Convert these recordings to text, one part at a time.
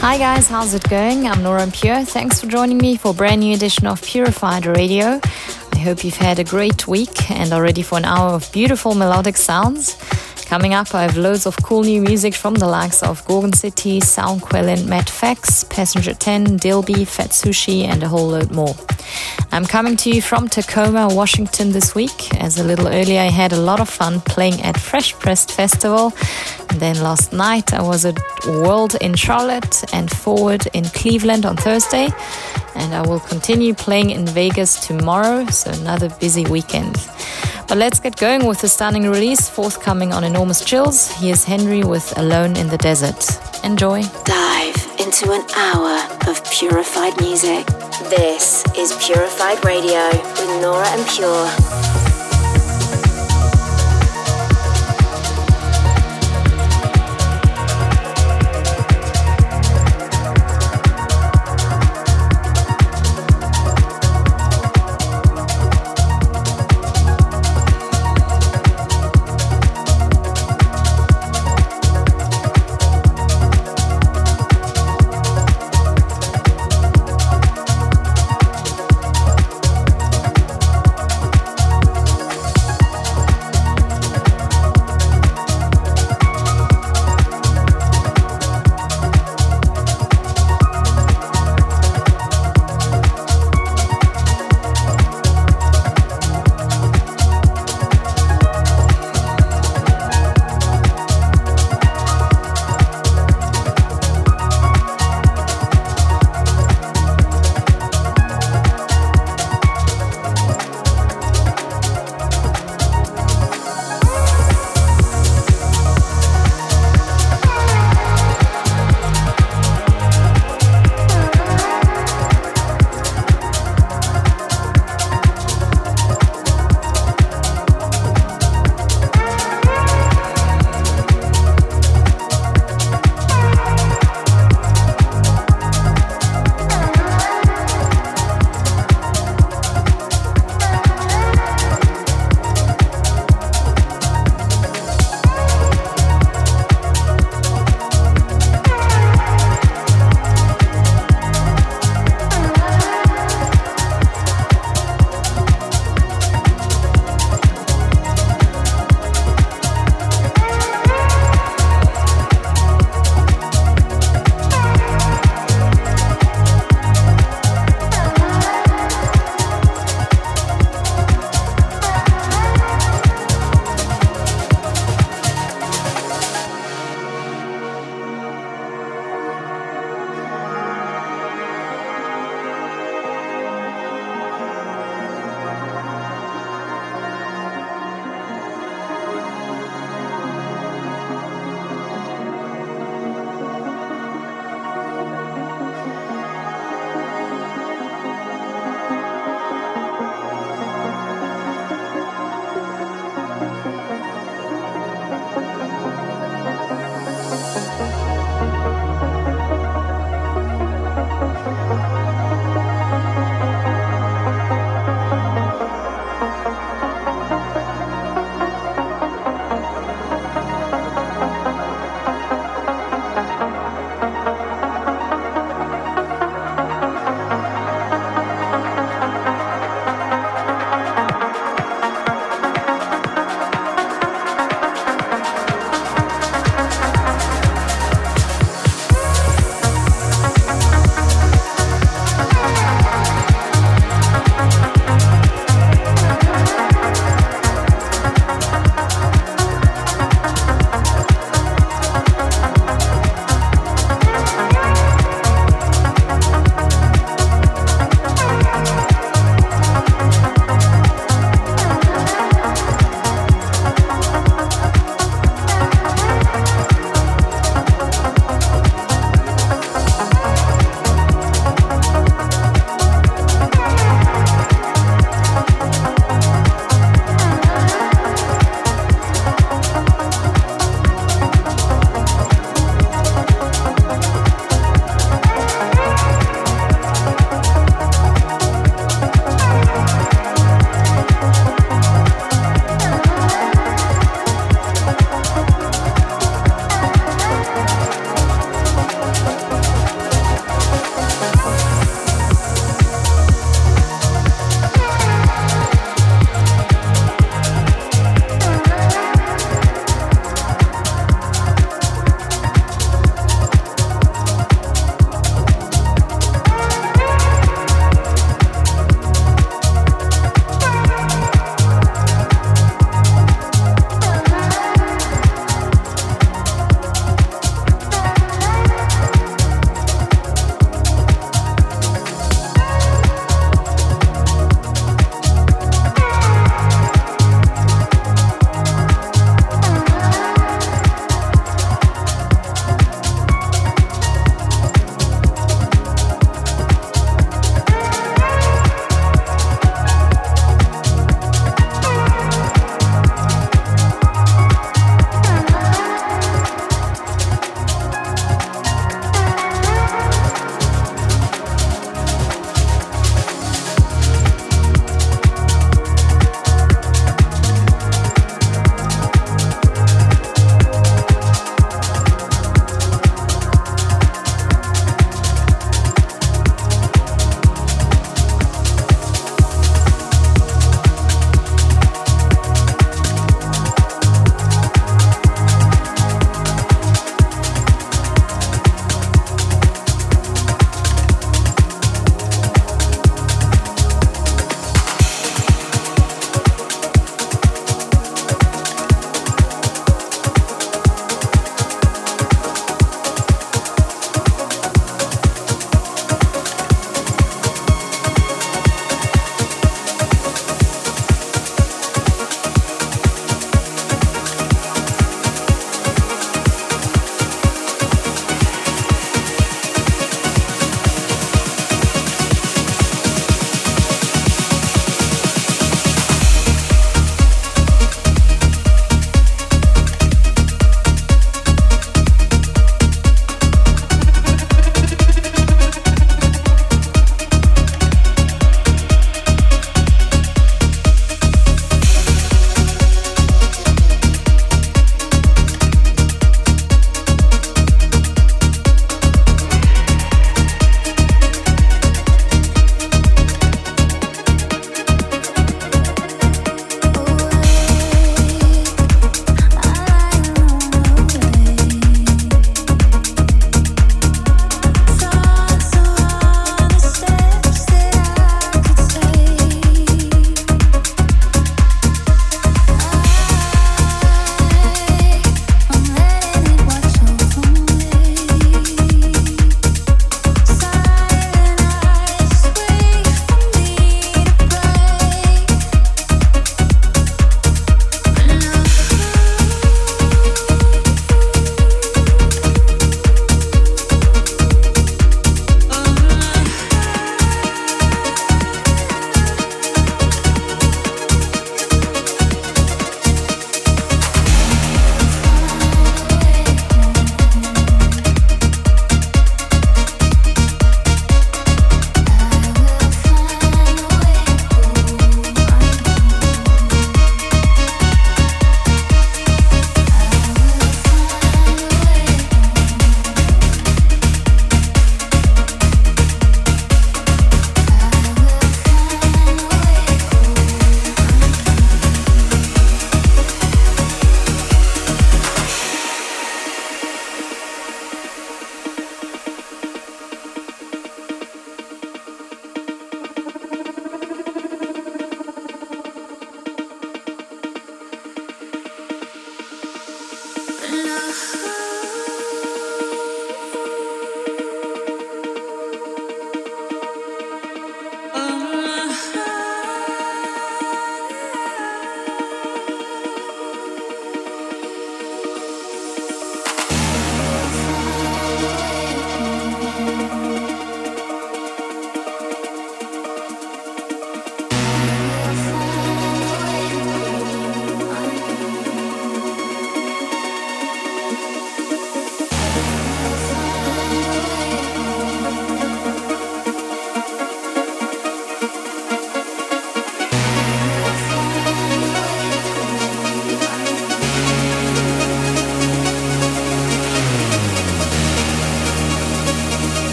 Hi guys, how's it going? I'm Nora En Pure. Thanks for joining me for a brand new edition of Purified Radio. I hope you've had a great week and are ready for an hour of beautiful melodic sounds. Coming up, I have loads of cool new music from the likes of Gorgon City, Soundquellen, Matt Fax, Passenger 10, Dilby, Fat Sushi, and a whole load more. I'm coming to you from Tacoma, Washington this week. As a little earlier, I had a lot of fun playing at Fresh Pressed Festival. And then last night, I was at World in Charlotte and Forward in Cleveland on Thursday. And I will continue playing in Vegas tomorrow, so another busy weekend. But let's get going with the stunning release forthcoming on Enormous Chills. Here's Henry with Alone in the Desert. Enjoy. Dive into an hour of purified music. This is Purified Radio with Nora En Pure.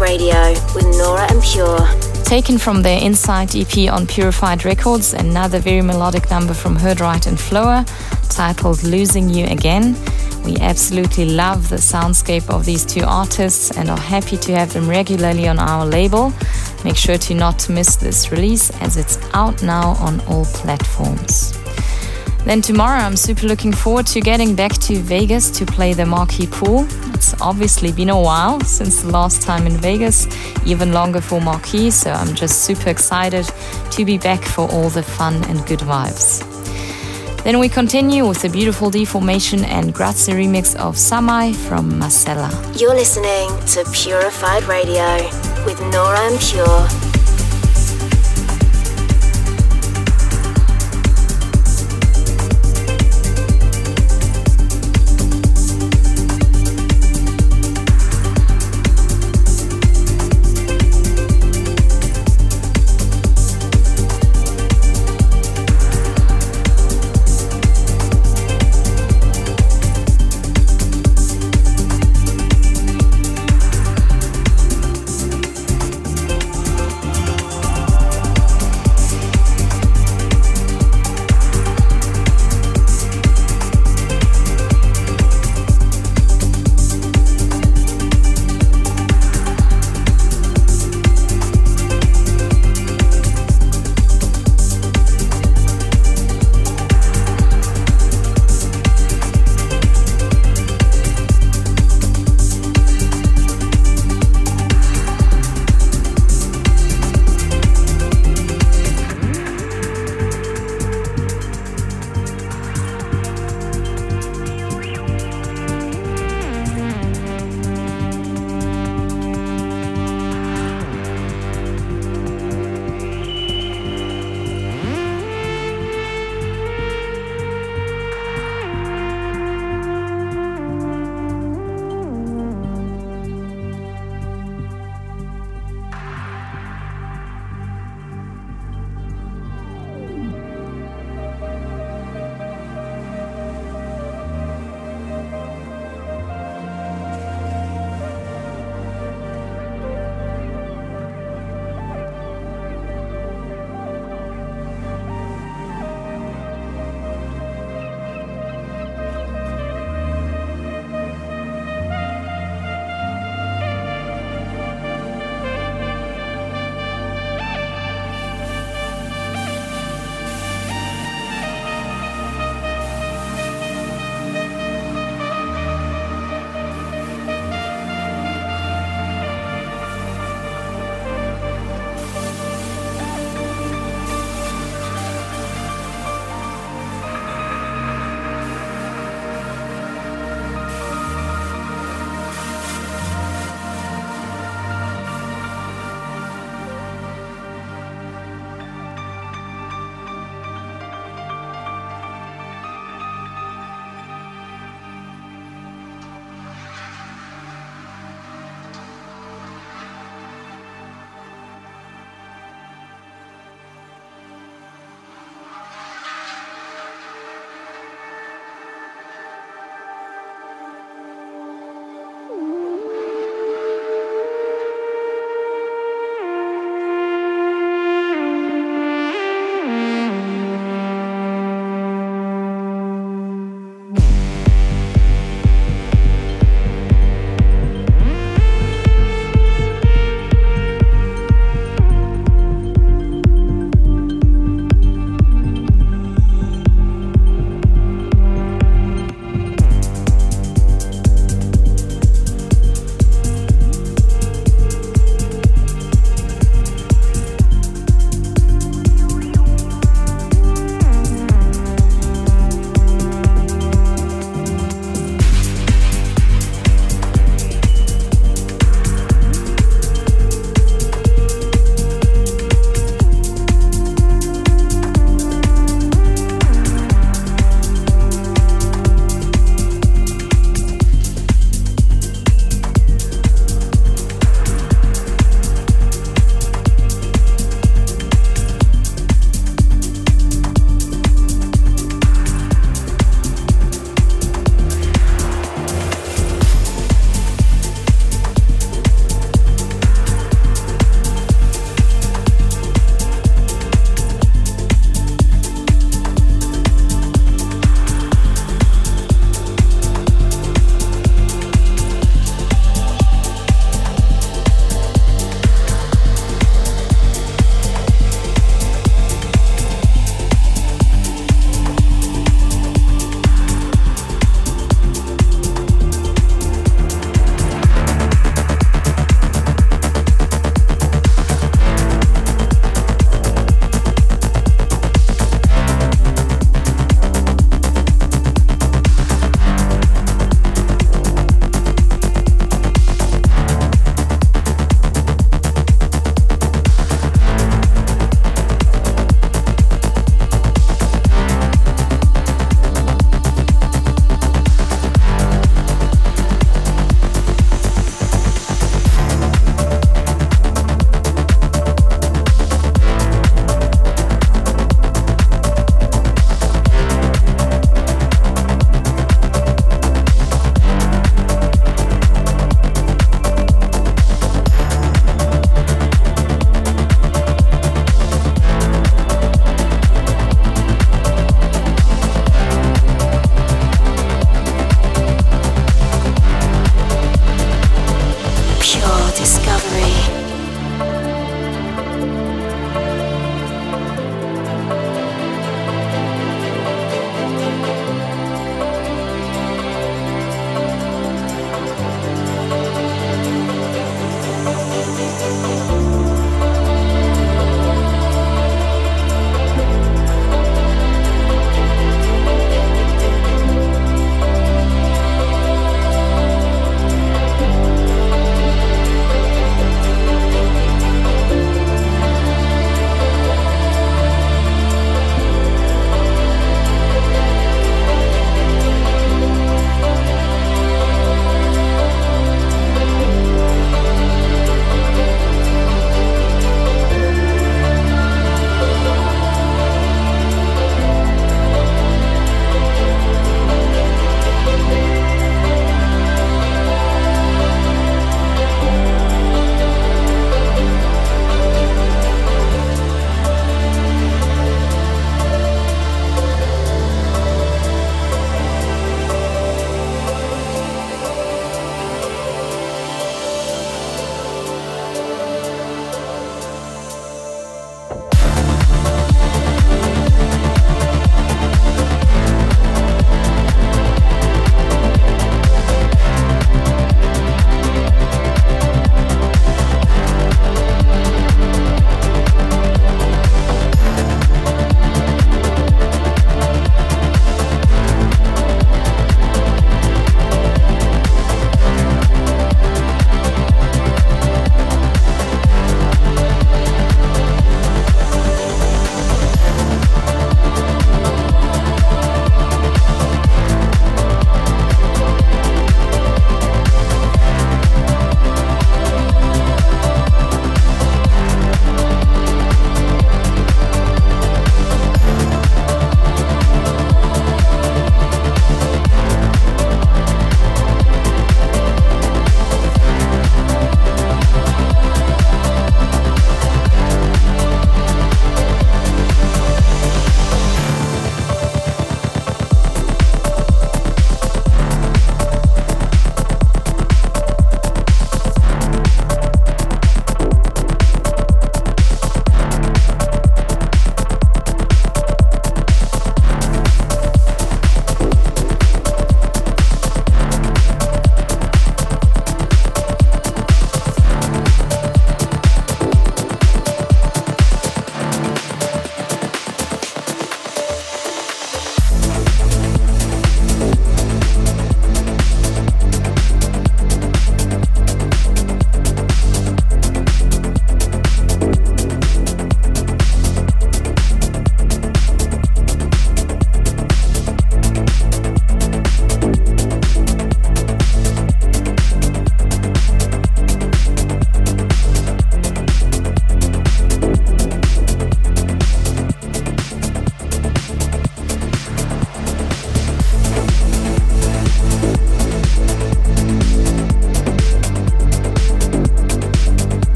Radio with Nora En Pure. Taken from their Insight EP on Purified Records, another very melodic number from Herdright and Flower, titled Losing You Again. We absolutely love the soundscape of these two artists and are happy to have them regularly on our label. Make sure to not miss this release as it's out now on all platforms. Then tomorrow, I'm super looking forward to getting back to Vegas to play the Marquee Pool. It's obviously been a while since the last time in Vegas, even longer for Marquee, so I'm just super excited to be back for all the fun and good vibes. Then we continue with the beautiful Deformation and Grazie remix of Samai from Marcella. You're listening to Purified Radio with Nora En Pure.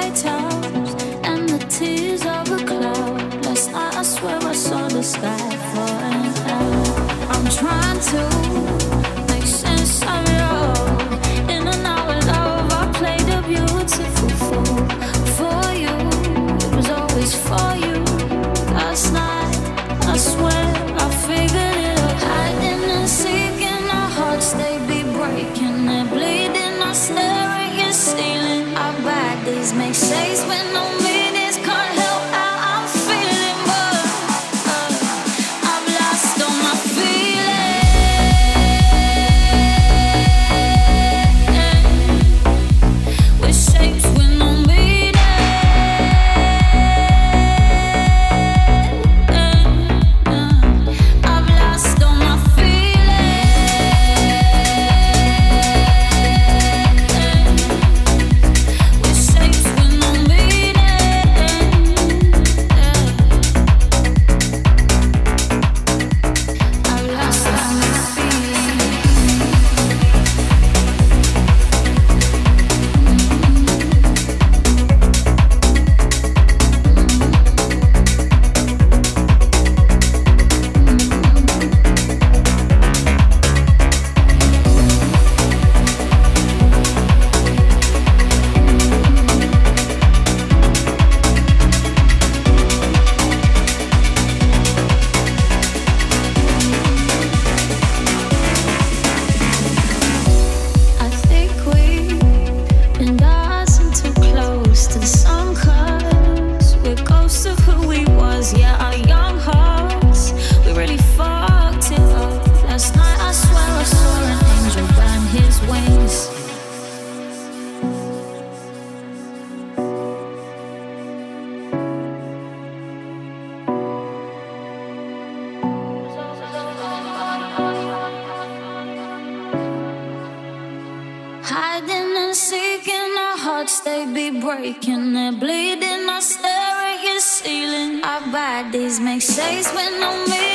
I tell breaking and bleeding. I stare at your ceiling. Our bodies make shapes when I'm.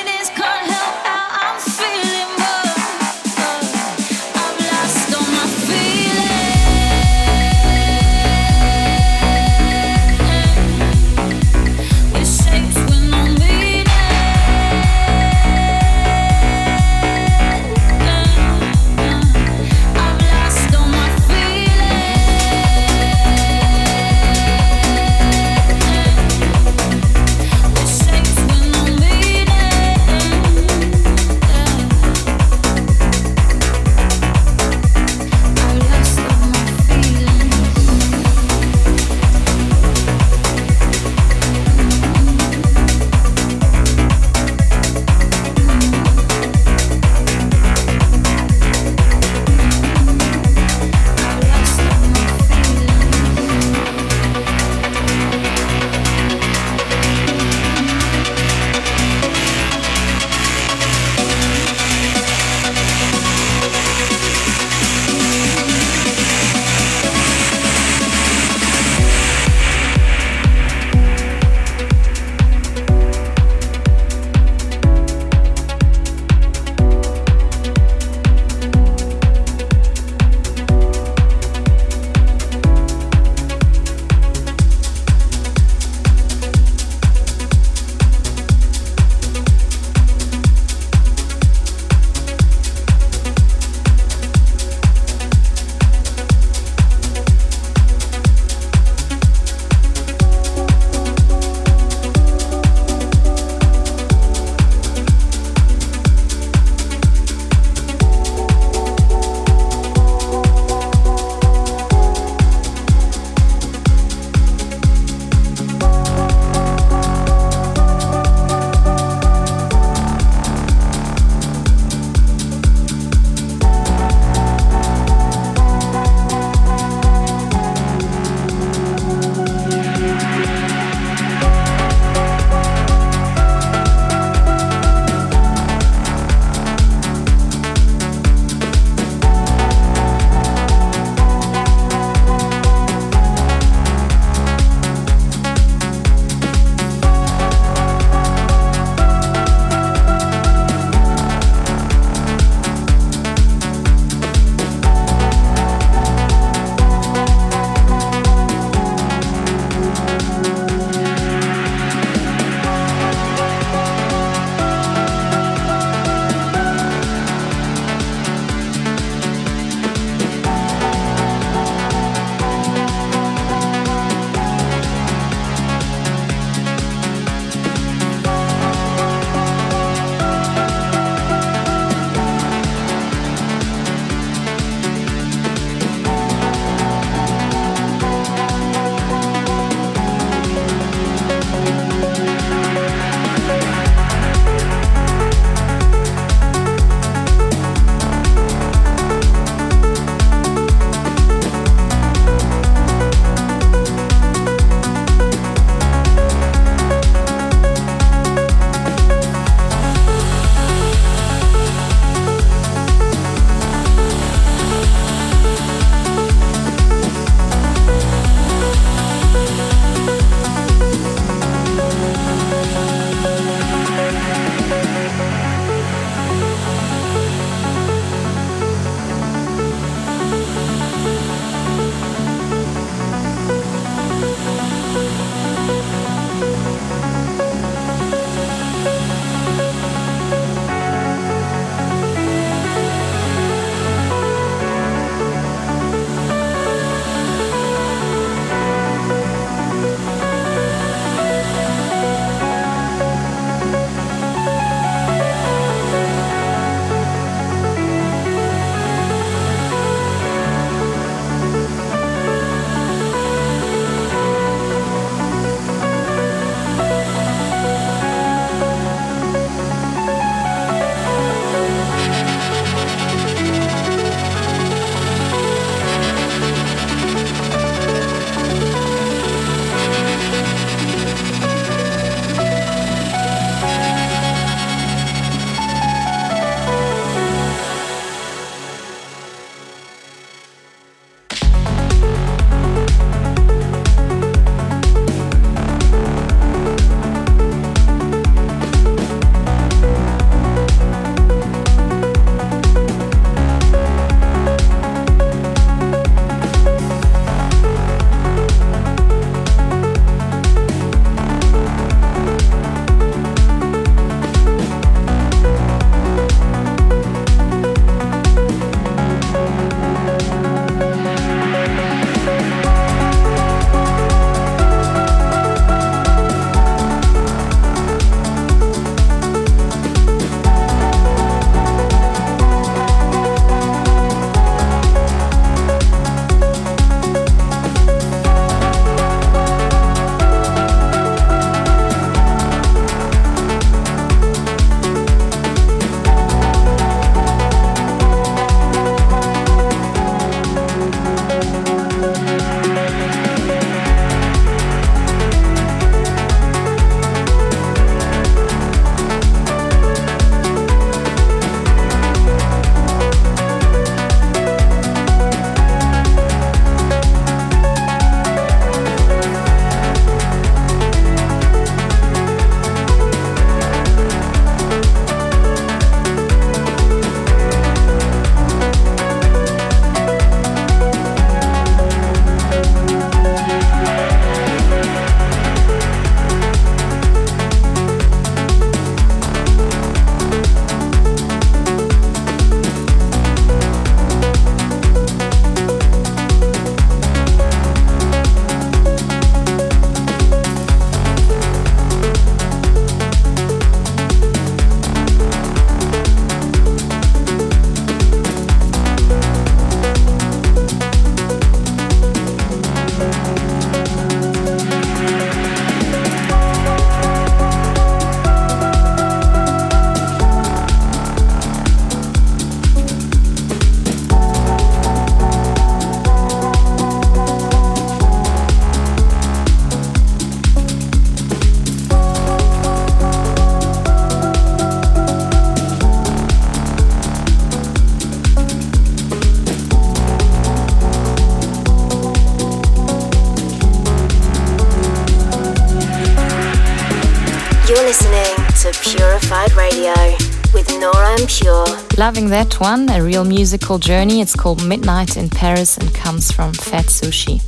Loving that one, a real musical journey. It's called Midnight in Paris and comes from Fat Sushi.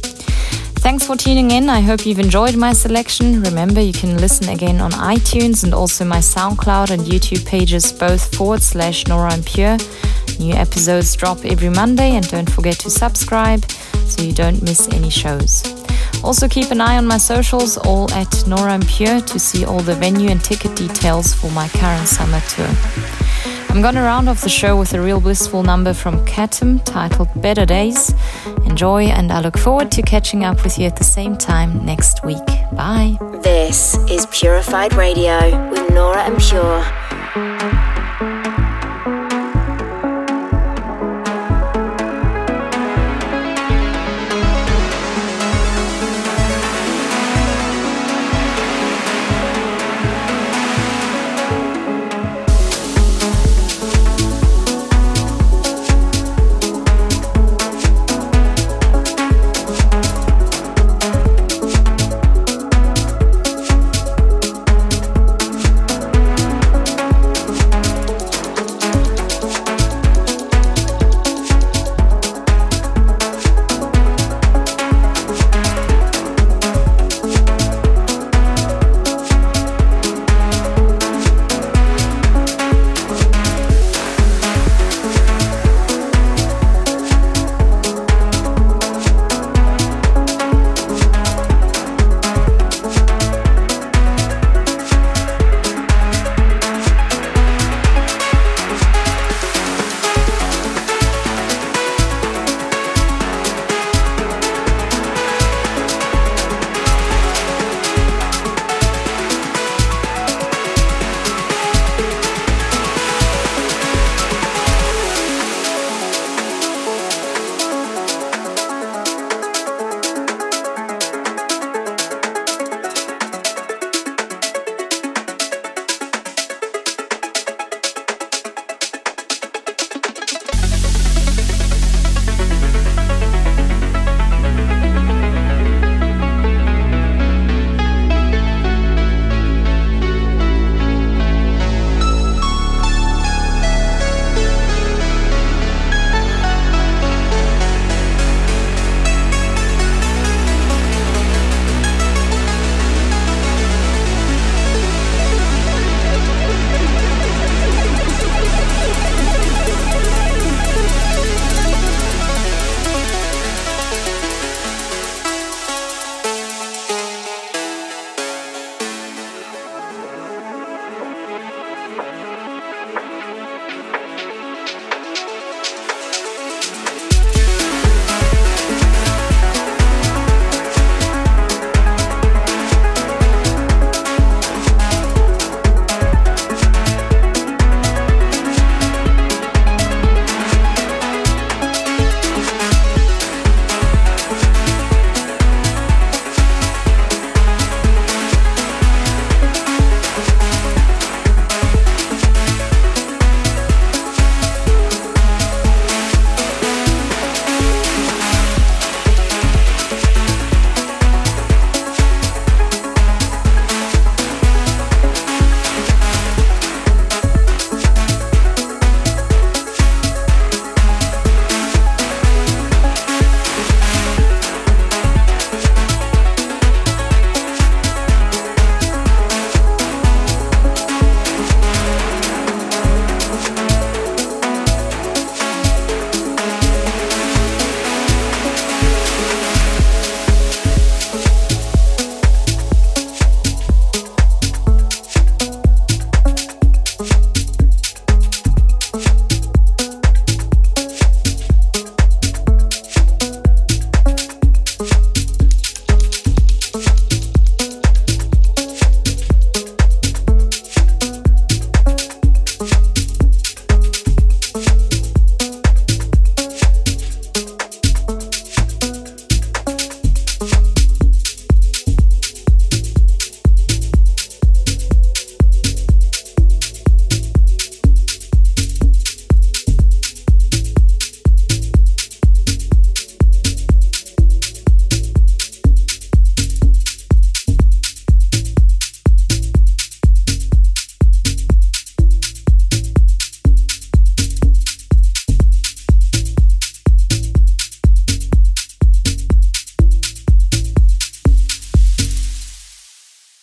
Thanks for tuning in. I hope you've enjoyed my selection. Remember, you can listen again on iTunes and also my SoundCloud and YouTube pages, both forward slash Nora En Pure. New episodes drop every Monday, and don't forget to subscribe so you don't miss any shows. Also, keep an eye on my socials, all at Nora En Pure, to see all the venue and ticket details for my current summer tour. I'm gonna round off the show with a real blissful number from Katem titled Better Days. Enjoy, and I look forward to catching up with you at the same time next week. Bye. This is Purified Radio with Nora En Pure.